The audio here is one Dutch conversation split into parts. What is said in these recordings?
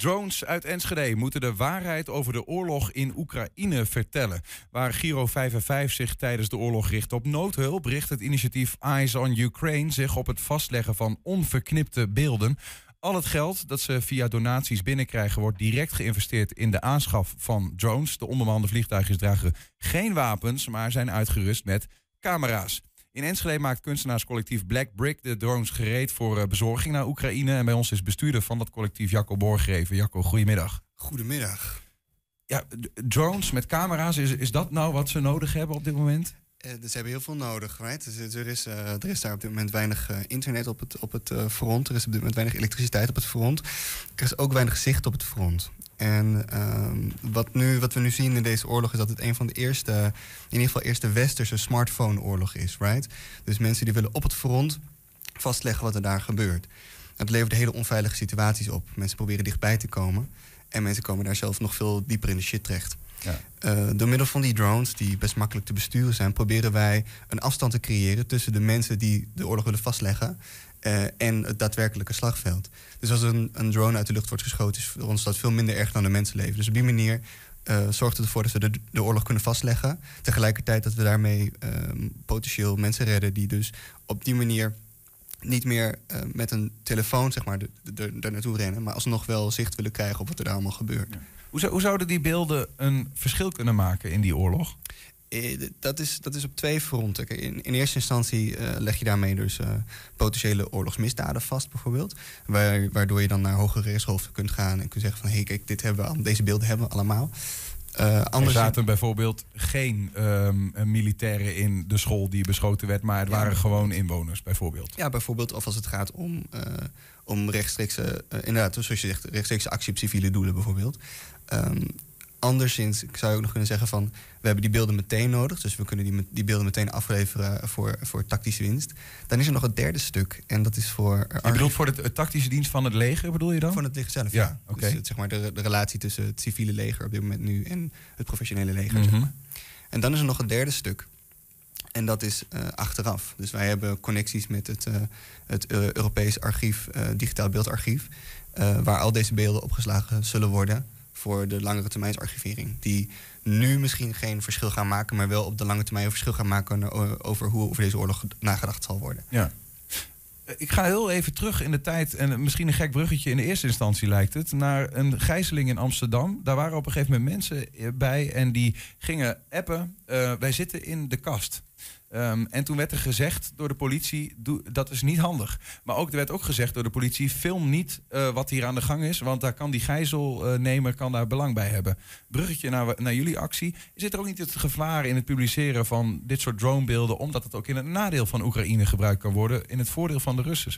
Drones uit Enschede moeten de waarheid over de oorlog in Oekraïne vertellen. Waar Giro 5 en 5 zich tijdens de oorlog richt op noodhulp, richt het initiatief Eyes on Ukraine zich op het vastleggen van onverknipte beelden. Al het geld dat ze via donaties binnenkrijgen wordt direct geïnvesteerd in de aanschaf van drones. De onbemande vliegtuigjes dragen geen wapens, maar zijn uitgerust met camera's. In Enschede maakt kunstenaarscollectief Black Brick de drones gereed voor eh, bezorging naar Oekraïne. En bij ons is bestuurder van dat collectief Jacco Borgreven. Jacco, goedemiddag. Goedemiddag. Ja, drones met camera's, is, is dat nou wat ze nodig hebben op dit moment? Uh, dus ze hebben heel veel nodig. Right? Dus, er, is, uh, er is daar op dit moment weinig uh, internet op het, op het front. Er is op dit moment weinig elektriciteit op het front. Er is ook weinig zicht op het front. En um, wat, nu, wat we nu zien in deze oorlog is dat het een van de eerste, in ieder geval eerste westerse smartphone-oorlog is. Right? Dus mensen die willen op het front vastleggen wat er daar gebeurt. Het levert hele onveilige situaties op. Mensen proberen dichtbij te komen. En mensen komen daar zelf nog veel dieper in de shit terecht. Ja. Uh, door middel van die drones, die best makkelijk te besturen zijn, proberen wij een afstand te creëren tussen de mensen die de oorlog willen vastleggen uh, en het daadwerkelijke slagveld. Dus als een, een, drone uit de lucht wordt geschoten, is voor ons dat veel minder erg dan de mensenleven. Dus op die manier uh, zorgt het ervoor dat we de, de, oorlog kunnen vastleggen. Tegelijkertijd dat we daarmee ehm, potentieel mensen redden die dus op die manier niet meer met een telefoon zeg maar, er naartoe rennen, maar alsnog wel zicht willen krijgen op wat er daar allemaal gebeurt. Hoe, hoe zouden die beelden een verschil kunnen maken in die oorlog? Eh, dat is, dat is op twee fronten. In, in eerste instantie uh, leg je daarmee dus uh, potentiële oorlogsmisdaden vast, bijvoorbeeld. Waar, waardoor je dan naar hogere rechtshoofden kunt gaan en kunt zeggen van hé, hey, kijk, dit hebben we, deze beelden hebben we allemaal. Uh, anders er zaten bijvoorbeeld geen um, militairen in de school die beschoten werd, maar het waren gewoon inwoners, bijvoorbeeld. Ja, bijvoorbeeld, of als het gaat om, uh, om rechtstreekse, inderdaad, zoals je zegt, rechtstreekse actie op civiele doelen, bijvoorbeeld. Um, anderszins zou je ook nog kunnen zeggen van... we hebben die beelden meteen nodig... dus we kunnen die, die beelden meteen afleveren voor, voor tactische winst. Dan is er nog het derde stuk en dat is voor... Je bedoelt voor de, tactische dienst van het leger, bedoel je dan? Van het leger zelf, ja. ja. Okay. Dus zeg maar de, de relatie tussen het civiele leger op dit moment nu... en het professionele leger, mm zeg mhm. maar. En dan is er nog het derde stuk. En dat is uh, achteraf. Dus wij hebben connecties met het, uh, het uh, Europees archief, digitaal beeldarchief... waar al deze beelden opgeslagen zullen worden voor de langere termijnsarchivering. Die nu misschien geen verschil gaan maken, maar wel op de lange termijn een verschil gaan maken over hoe over deze oorlog nagedacht zal worden. Ja. Eh, ik ga heel even terug in de tijd, en misschien een gek bruggetje in de eerste instantie lijkt het, naar een gijzeling in Amsterdam. Daar waren op een gegeven moment mensen eh, bij en die gingen appen. Wij zitten in de kast. Um, en toen werd er gezegd door de politie, dat is niet handig. Maar ook, er werd ook gezegd door de politie, film niet uh, wat hier aan de gang is. Want daar kan die gijzelnemer kan daar belang bij hebben. Bruggetje naar, naar jullie actie. Zit er ook niet het gevaar in het publiceren van dit soort dronebeelden... omdat het ook in het nadeel van Oekraïne gebruikt kan worden... in het voordeel van de Russen?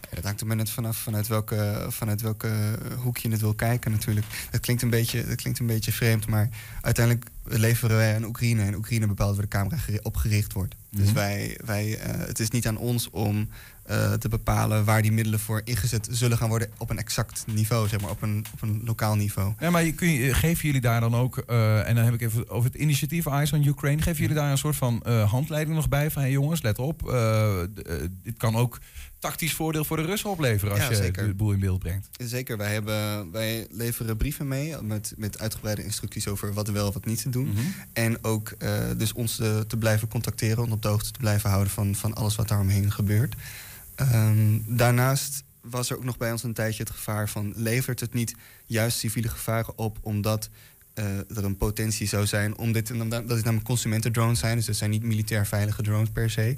Ja, dat hangt er maar net vanaf vanuit welke, vanuit welke hoek je het wil kijken natuurlijk. Het klinkt een beetje, dat klinkt een beetje vreemd, maar uiteindelijk leveren wij aan Oekraïne. En Oekraïne bepaalt waar de camera opgericht wordt. Dus mhm. wij, wij, uh, het is niet aan ons om uh, te bepalen waar die middelen voor ingezet zullen gaan worden op een exact niveau, zeg maar, op een, op een lokaal niveau. Ja, maar kun je, geven jullie daar dan ook, uh, en dan heb ik even over het initiatief Eyes on Ukraine, geven jullie daar een soort van handleiding nog bij van hey jongens, let op, dit kan ook tactisch voordeel voor de Russen opleveren als je de boel in beeld brengt. Zeker, wij, hebben, wij leveren brieven mee met, met uitgebreide instructies over wat wel wat niet te doen. Mhm. En ook dus ons te, te, blijven contacteren op te blijven houden van, van alles wat daaromheen gebeurt. Um, daarnaast was er ook nog bij ons een tijdje het gevaar van levert het niet juist civiele gevaren op omdat er een potentie zou zijn om dit, dat is namelijk consumentendrones zijn, dus dat zijn niet militair veilige drones per se.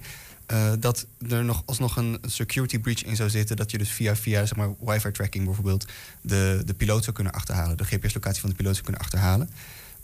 Uh, dat er nog alsnog een security breach in zou zitten. Dat je dus via, via zeg maar, wifi tracking bijvoorbeeld de, de piloot zou kunnen achterhalen. De GPS-locatie van de piloot zou kunnen achterhalen.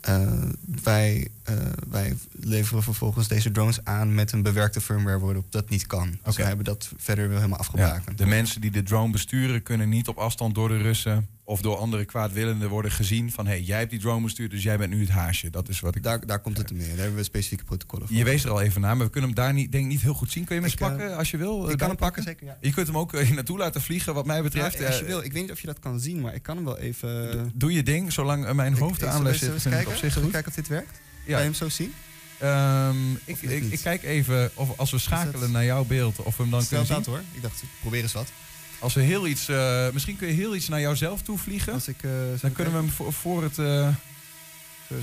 Uh, wij, uh, wij leveren vervolgens deze drones aan met een bewerkte firmware waarop dat niet kan. Dus okay. wij hebben dat verder wel helemaal afgebakend. Ja, de mensen die de drone besturen kunnen niet op afstand door de Russen of door andere kwaadwillenden worden gezien van... hé, hey, jij hebt die drone bestuurd, dus jij bent nu het haasje. Dat is wat ik... Daar, daar komt het meer. Daar hebben we specifieke protocollen voor. Je wees er al even naar, maar we kunnen hem daar niet, denk niet heel goed zien. Kun je hem eens pakken uh, als je wil? Ik kan hem pakken, zeker, ja. Je kunt hem ook hier naartoe laten vliegen, wat mij betreft. Ja, als je wil. Ik weet niet of je dat kan zien, maar ik kan hem wel even... Doe je ding, zolang mijn hoofd zit. Vind kijken? op zich goed. kijken of dit werkt? Ja. Kan je hem zo zien? Um, ik, ik, ik, kijk even of als we schakelen naar jouw beeld, of we hem dan Stel kunnen zien. hoor. Ik dacht, probeer eens wat. Als we heel iets, uh, misschien kun je heel iets naar jouzelf toe vliegen. Als ik, uh, dan kunnen we hem voor, voor het uh,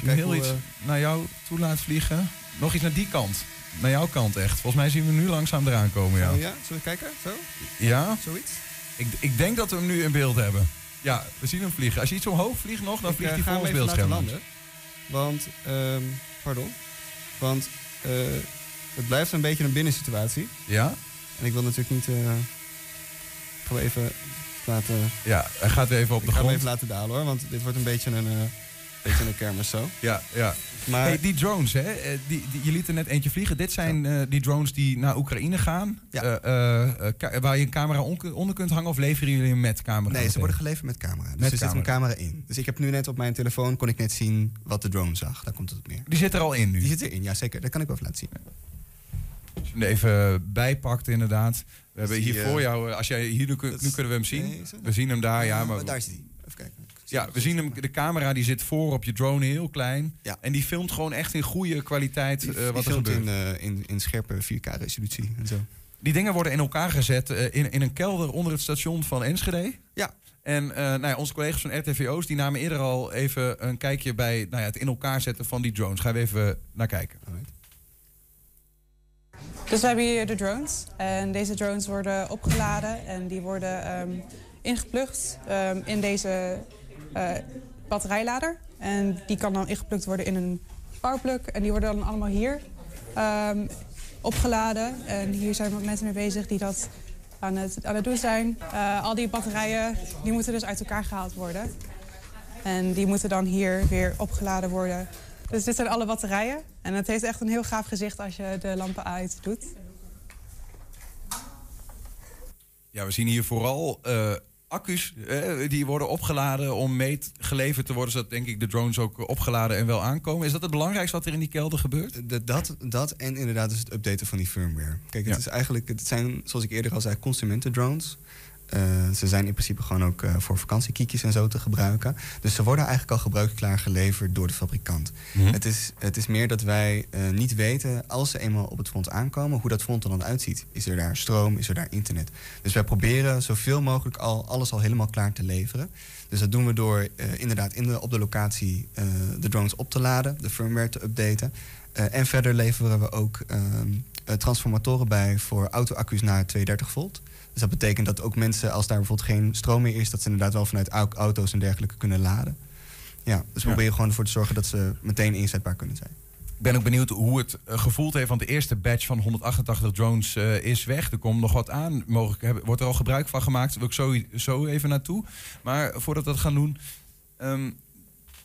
heel hoe, iets naar jou toe laten vliegen. Nog iets naar die kant. Naar jouw kant echt. Volgens mij zien we nu langzaam eraan komen. Ja, oh, ja? zullen we kijken? Zo? Ja. Zoiets? Ik, ik denk dat we hem nu in beeld hebben. Ja, we zien hem vliegen. Als je iets omhoog vliegt nog, dan ik, vliegt hij voor ons beeldscherm. landen. Want, um, pardon. Want het blijft een beetje een binnensituatie. Ja? En ik wil natuurlijk niet... Gaan we even laten... Ja, hij gaat even op de grond. Ik ga hem even laten dalen hoor, want dit wordt een beetje een, uh, beetje een kermis zo. Ja, ja. Maar hey, die drones, hè, eh, die, die, je liet er net eentje vliegen. Dit zijn uh, die drones die naar Oekraïne gaan. Ja. waar je een camera onder kunt hangen of leveren jullie hem met camera? Nee, ze worden geleverd met camera. Dus met er zit een camera in. Dus ik heb nu net op mijn telefoon, kon ik net zien wat de drone zag. Daar komt het op neer. Die zit er al in nu? Die zit erin, ja zeker. Dat kan ik wel even laten zien. Even bijpakt, inderdaad. We hebben hier voor jou, eh, als jij hier nu, nu kunnen we hem zien. we zien hem daar, ja. Maar, daar is hij. Even kijken. Ja, we zien hem. De camera die zit voor op je drone, heel klein. Ja. En die filmt gewoon echt in goede kwaliteit die, uh, wat er gebeurt. In, uh, in, in scherpe 4K-resolutie en zo. Die dingen worden in elkaar gezet uh, in, in een kelder onder het station van Enschede. Ja. En nou ja, onze collega's van RTVO's die namen eerder al even een kijkje bij nou ja, het in elkaar zetten van die drones. Gaan we even naar kijken. Alright. Dus we hebben hier de drones. En deze drones worden opgeladen en die worden um, ingeplucht um, in deze uh, batterijlader. En die kan dan ingeplukt worden in een powerplug. En die worden dan allemaal hier um, opgeladen. En hier zijn we mensen mee bezig die dat aan het, aan het doen zijn. Uh, al die batterijen die moeten dus uit elkaar gehaald worden. En die moeten dan hier weer opgeladen worden dus dit zijn alle batterijen. En het heeft echt een heel gaaf gezicht als je de lampen uit doet. Ja, we zien hier vooral uh, accu's uh, die worden opgeladen om mee geleverd te worden, zodat denk ik de drones ook opgeladen en wel aankomen. Is dat het belangrijkste wat er in die kelder gebeurt? De, dat, dat en inderdaad dus het updaten van die firmware. Kijk, het is eigenlijk, het zijn zoals ik eerder al zei, consumentendrones. Ze zijn in principe gewoon ook uh, voor vakantiekiekjes en zo te gebruiken. Dus ze worden eigenlijk al gebruikklaar geleverd door de fabrikant. Mm -hmm. het, is, het is meer dat wij uh, niet weten, als ze eenmaal op het front aankomen, hoe dat front er dan uitziet. Is er daar stroom, is er daar internet? Dus wij proberen zoveel mogelijk al, alles al helemaal klaar te leveren. Dus dat doen we door inderdaad in de, op de locatie de drones op te laden, de firmware te updaten. en verder leveren we ook ehm, transformatoren bij voor auto-accu's naar 230 volt. Dus dat betekent dat ook mensen, als daar bijvoorbeeld geen stroom meer is, dat ze inderdaad wel vanuit auto's en dergelijke kunnen laden. Ja, dus we proberen gewoon ervoor te zorgen dat ze meteen inzetbaar kunnen zijn. Ik ben ook benieuwd hoe het uh, gevoeld heeft, want de eerste batch van 188 drones uh, is weg. Er komt nog wat aan. Mogelijk hebben, wordt er al gebruik van gemaakt. Daar wil ik zo, zo even naartoe. Maar voordat we dat gaan doen, um,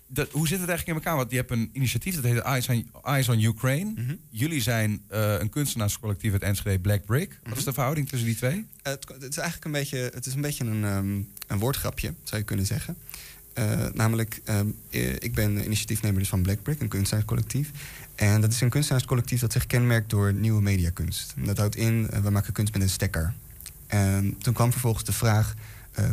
dat, hoe zit het eigenlijk in elkaar? Want je hebt een initiatief dat heet Eyes on, Eyes on Ukraine. Mm -hmm. Jullie zijn uh, een kunstenaarscollectief uit Enschede, Black Brick. Wat mm -hmm. is de verhouding tussen die twee? Uh, het, het, is eigenlijk een beetje, het is een, beetje een, um, een woordgrapje, zou je kunnen zeggen. Uh, namelijk, um, ik ben initiatiefnemer dus van Black Brick, een kunstenaarscollectief. En dat is een kunstenaarscollectief dat zich kenmerkt door nieuwe mediakunst. Dat houdt in, we maken kunst met een stekker. En toen kwam vervolgens de vraag,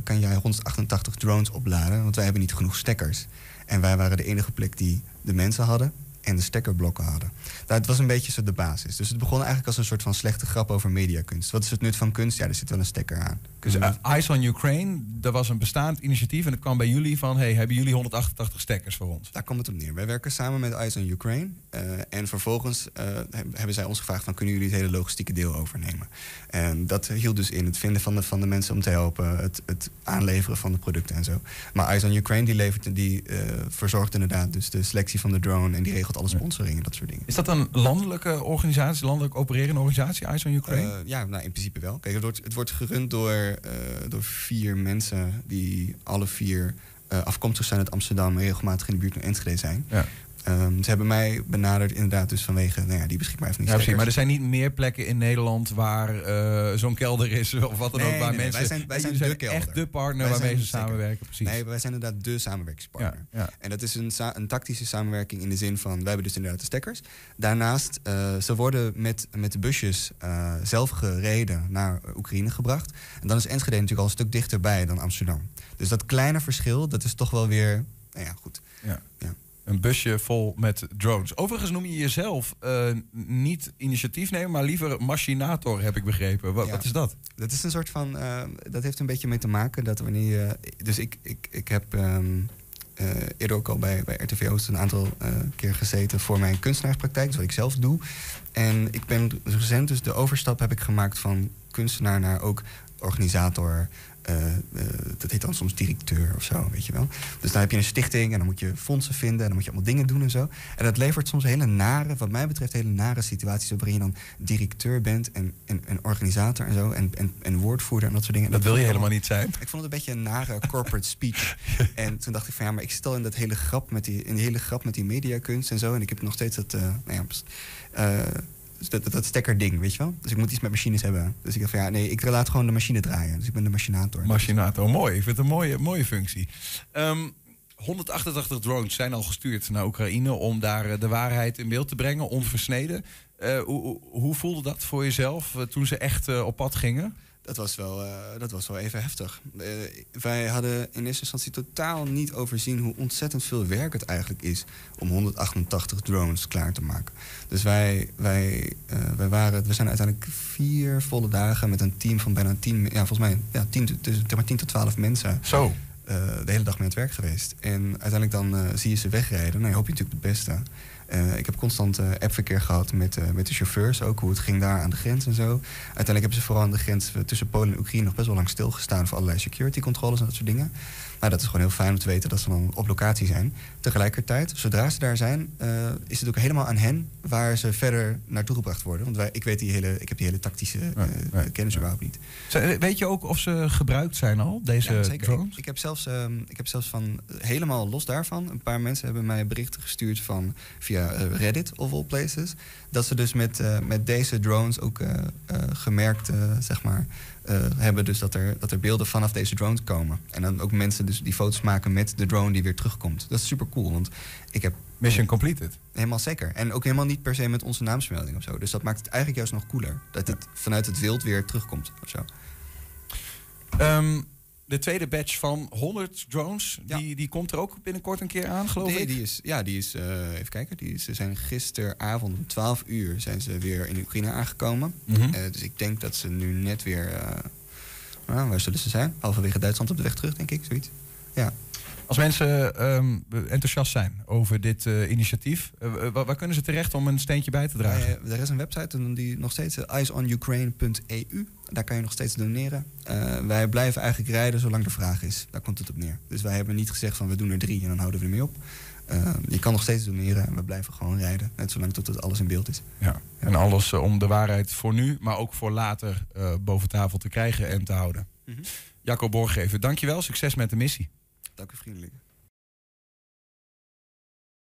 kan jij 188 drones opladen? Want wij hebben niet genoeg stekkers. En wij waren de enige plek die de mensen hadden en de stekkerblokken hadden. Nou, het was een beetje zo de basis. Dus het begon eigenlijk als een soort van slechte grap over mediakunst. Wat is het nut van kunst? Ja, er zit wel een stekker aan. Dus uh, Eyes on Ukraine, dat was een bestaand initiatief... en het kwam bij jullie van... hey, hebben jullie 188 stekkers voor ons? Daar komt het op neer. Wij werken samen met Eyes on Ukraine. Uh, en vervolgens uh, hebben zij ons gevraagd... van kunnen jullie het hele logistieke deel overnemen? En dat hield dus in het vinden van de, van de mensen om te helpen... het, het aanleveren van de producten en zo. Maar Eyes on Ukraine die, levert, die verzorgt inderdaad dus de selectie van de drone... en die regelt alle sponsoring en dat soort dingen. Is dat een landelijke organisatie, landelijk opererende organisatie, Eyes on Ukraine? ja, nou, in principe wel. Kijk, het wordt, het wordt gerund door uh, door vier mensen die alle vier uh, afkomstig zijn uit Amsterdam en regelmatig in de buurt van Enschede zijn. Ja. Um, ze hebben mij benaderd inderdaad dus vanwege nou ja, die beschikbaar van die ja, Maar er zijn niet meer plekken in Nederland waar uh, zo'n kelder is of wat dan nee, ook. Waar nee, mensen, wij zijn, wij zijn, zijn de echt de partner wij waarmee ze samenwerken. Precies. Nee, wij zijn inderdaad de samenwerkingspartner. Ja, ja. En dat is een, een, tactische samenwerking in de zin van... wij hebben dus inderdaad de stekkers. Daarnaast, uh, ze worden met, met de busjes uh, zelf gereden naar Oekraïne gebracht. En dan is Enschede natuurlijk al een stuk dichterbij dan Amsterdam. Dus dat kleine verschil, dat is toch wel weer... Nou ja, goed. Ja. Een busje vol met drones. Overigens noem je jezelf uh, niet initiatiefnemer, maar liever machinator, heb ik begrepen. Wat, wat is dat? Dat is een soort van. Uh, dat heeft een beetje mee te maken dat wanneer je. Dus ik, ik, ik heb. Um, uh, eerder ook al bij, bij RTVO's een aantal keer gezeten voor mijn kunstenaarspraktijk, dus wat ik zelf doe. En ik ben recent dus de overstap heb ik gemaakt van kunstenaar naar ook organisator, dat heet dan soms directeur of zo, weet je wel. Dus dan heb je een stichting en dan moet je fondsen vinden en dan moet je allemaal dingen doen en zo. En dat levert soms hele nare, wat mij betreft, hele nare situaties op waarin je dan directeur bent en, en, en organisator en zo en, en, en woordvoerder en dat soort dingen. Dat, wil je helemaal niet zijn. Ik vond het een beetje een nare corporate speech. en toen dacht ik van ja, maar ik stel in dat hele grap met die, in die hele grap met die mediakunst en zo. En ik heb nog steeds dat, uh, nou ja, dat, dat, stekkerding, weet je wel? Dus ik moet iets met machines hebben. Dus ik dacht van ja, nee, ik laat gewoon de machine draaien. Dus ik ben de machinator. Machinator, mooi. Ik vind het een mooie, mooie functie. Um, 188 drones zijn al gestuurd naar Oekraïne om daar eh, de waarheid in beeld te brengen, onversneden. Uh, hoe, hoe, voelde dat voor jezelf uh, toen ze echt op pad gingen? Dat was wel, uh, dat was wel even heftig. Uh, wij hadden in eerste instantie totaal niet overzien hoe ontzettend veel werk het eigenlijk is om 188 drones klaar te maken. Dus wij, wij, uh, wij, waren, we zijn uiteindelijk vier volle dagen met een team van bijna 10, ja, volgens mij ja, 10, tussen, maar 10 tot 12 mensen. Zo. de hele dag mee aan het werk geweest. En uiteindelijk dan zie je ze wegrijden. Nou, je hoop je natuurlijk het beste. Uh, ik heb constant uh, appverkeer gehad met, uh, met de chauffeurs, ook hoe het ging daar aan de grens en zo. Uiteindelijk hebben ze vooral aan de grens tussen Polen en Oekraïne nog best wel lang stilgestaan voor allerlei security controles en dat soort dingen. Maar dat is gewoon heel fijn om te weten dat ze dan op locatie zijn. Tegelijkertijd, zodra ze daar zijn, is het ook helemaal aan hen waar ze verder naartoe gebracht worden. Want wij, ik, weet die hele, ik heb die hele tactische nee, kennis ja. überhaupt niet. Weet je ook of ze gebruikt zijn al, deze ja, zeker. drones? Ik, ik, heb zelfs, um, ik heb zelfs van, helemaal los daarvan, een paar mensen hebben mij berichten gestuurd van via Reddit of all places. Dat ze dus met, uh, met deze drones ook uh, gemerkt, zeg maar, hebben dus dat er, dat er beelden vanaf deze drones komen. En dan ook mensen dus die foto's maken met de drone die weer terugkomt. Dat is super cool, want ik heb... Mission completed. Helemaal zeker. En ook helemaal niet per se met onze naamsmelding of zo. Dus dat maakt het eigenlijk juist nog cooler. Dat het vanuit het wild weer terugkomt of zo. Um, de tweede batch van 100 drones, ja. die, die komt er ook binnenkort een keer aan, geloof nee, ik? Die is, ja, die is, uh, even kijken, die is, ze zijn gisteravond om 12 uur zijn ze weer in Oekraïne aangekomen. Mm -hmm. uh, dus ik denk dat ze nu net weer, uh, nou, waar zullen ze zijn? Halverwege Duitsland op de weg terug, denk ik, zoiets. Ja. Als mensen um, enthousiast zijn over dit uh, initiatief, uh, waar, waar, kunnen ze terecht om een steentje bij te dragen? Uh, er is een website die nog steeds eyesonyukraine.eu. Daar kan je nog steeds doneren. wij blijven eigenlijk rijden zolang de vraag is. Daar komt het op neer. Dus wij hebben niet gezegd van we doen er drie en dan houden we ermee op. je kan nog steeds doneren en we blijven gewoon rijden. Net zolang tot het alles in beeld is. Ja. En alles om de waarheid voor nu, maar ook voor later boven tafel te krijgen en te houden. Mm -hmm. Jacco Borgeven, dankjewel. Succes met de missie. Dank u vriendelijk.